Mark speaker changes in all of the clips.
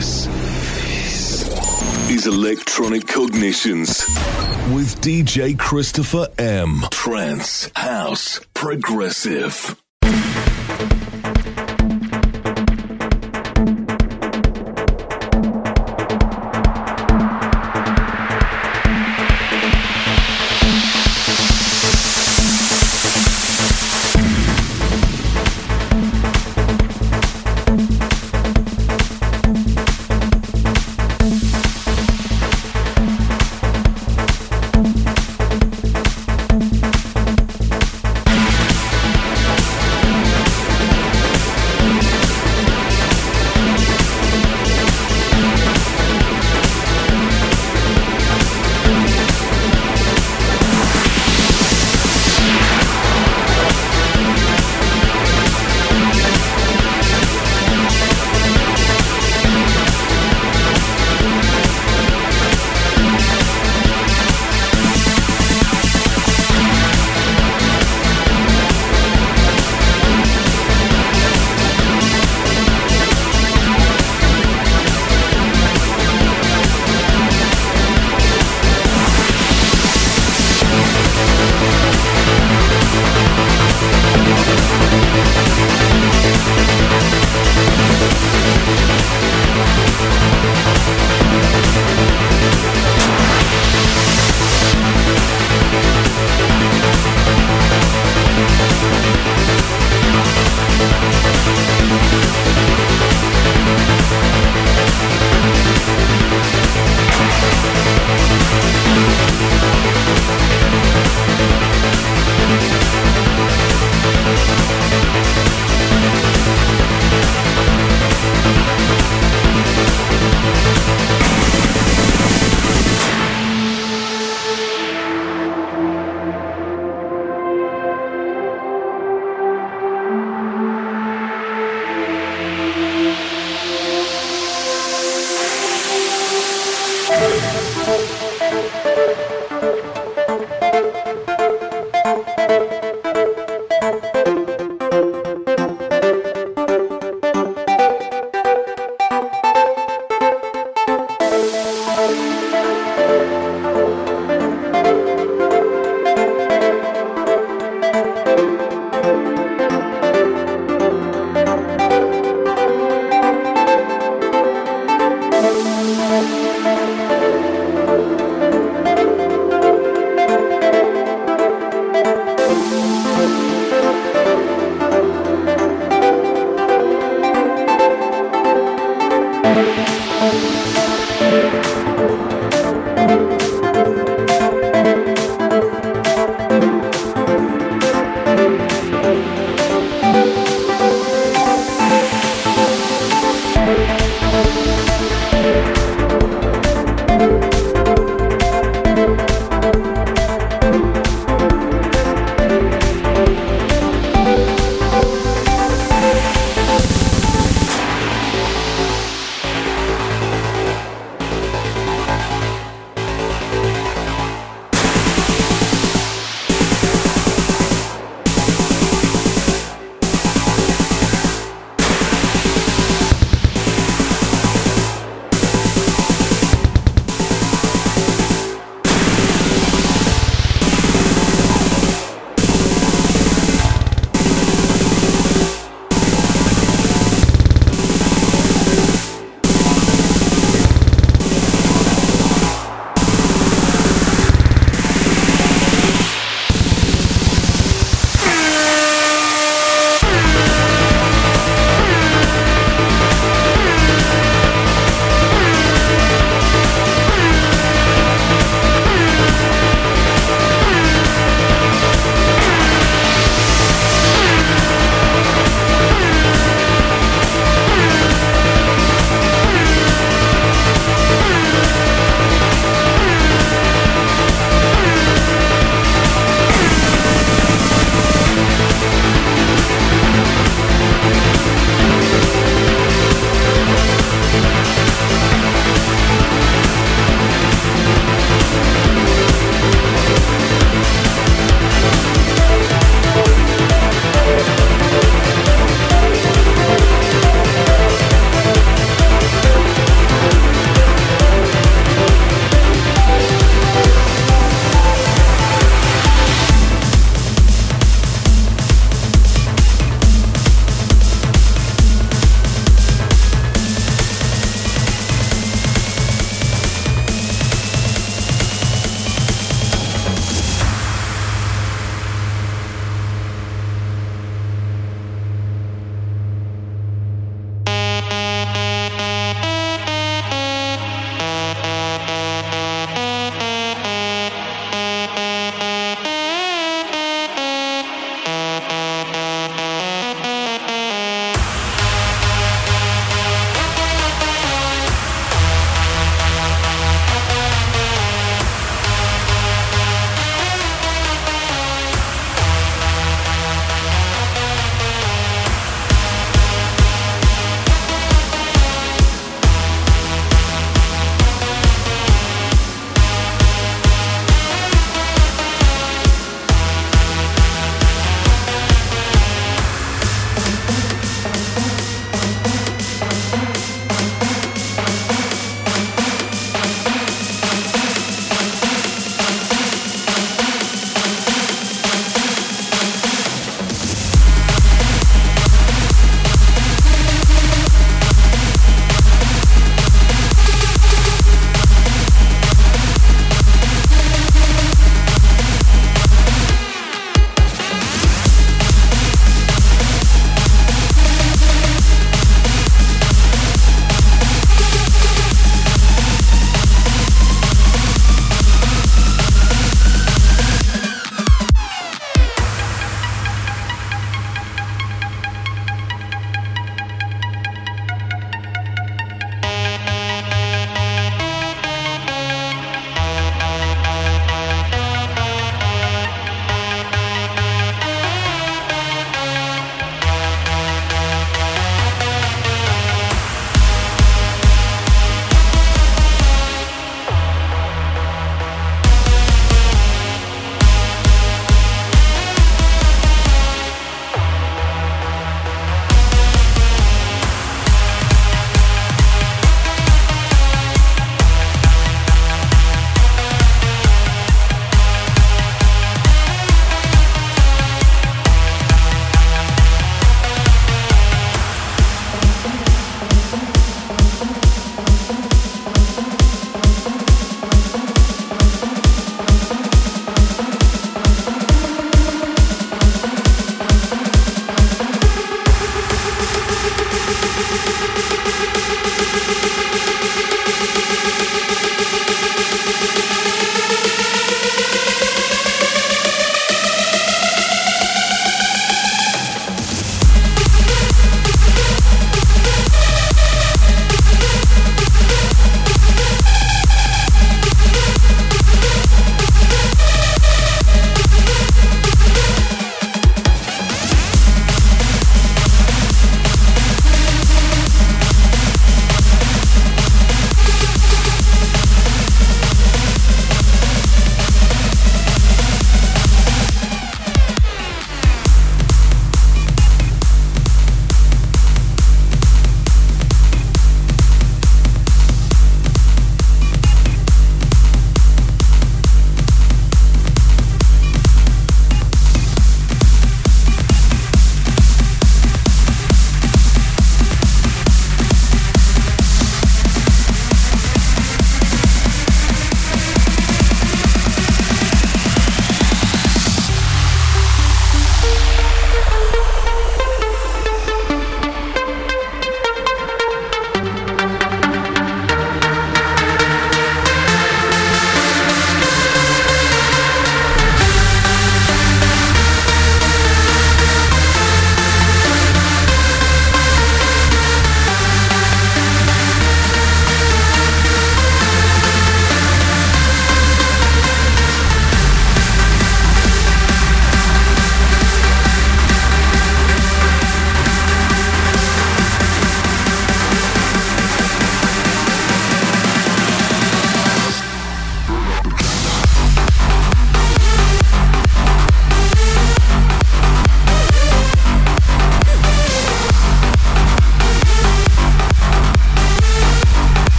Speaker 1: This is Electronic Cognitions with DJ Christopher M. Trance, House, Progressive.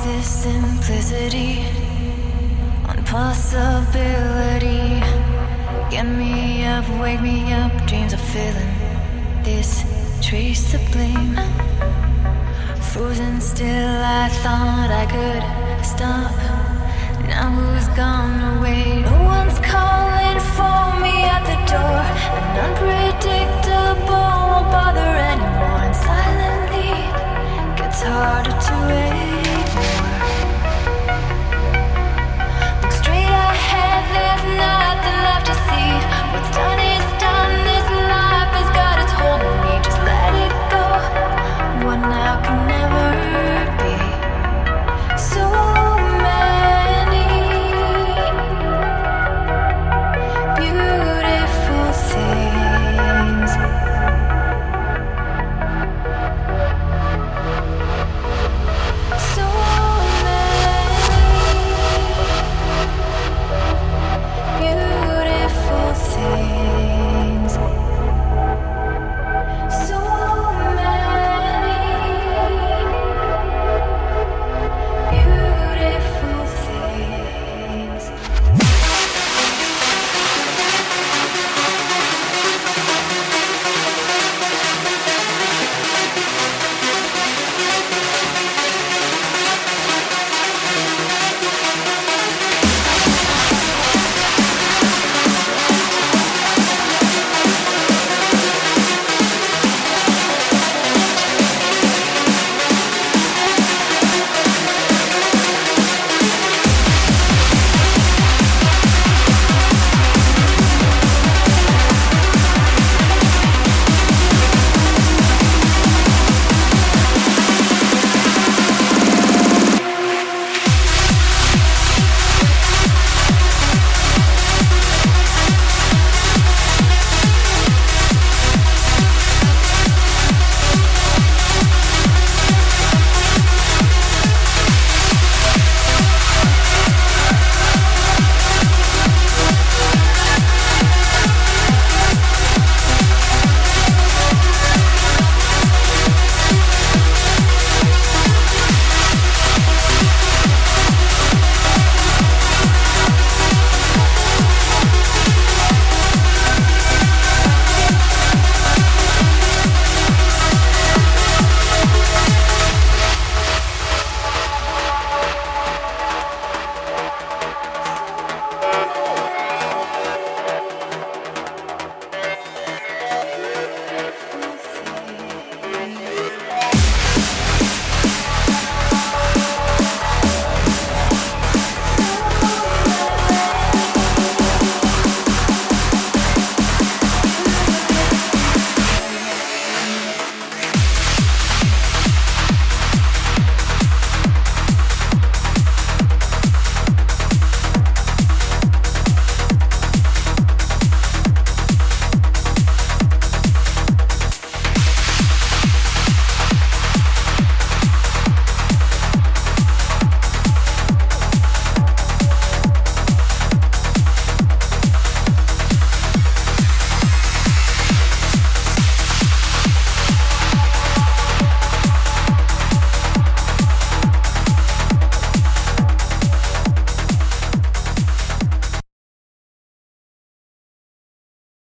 Speaker 2: This simplicity, on possibility. Get me up, wake me up, dreams are filling this trace the blame. Frozen still, I thought I could stop. Now who's gonna wait? No one's calling for me at the door. And unpredictable won't bother anymore, and silently gets harder to wait.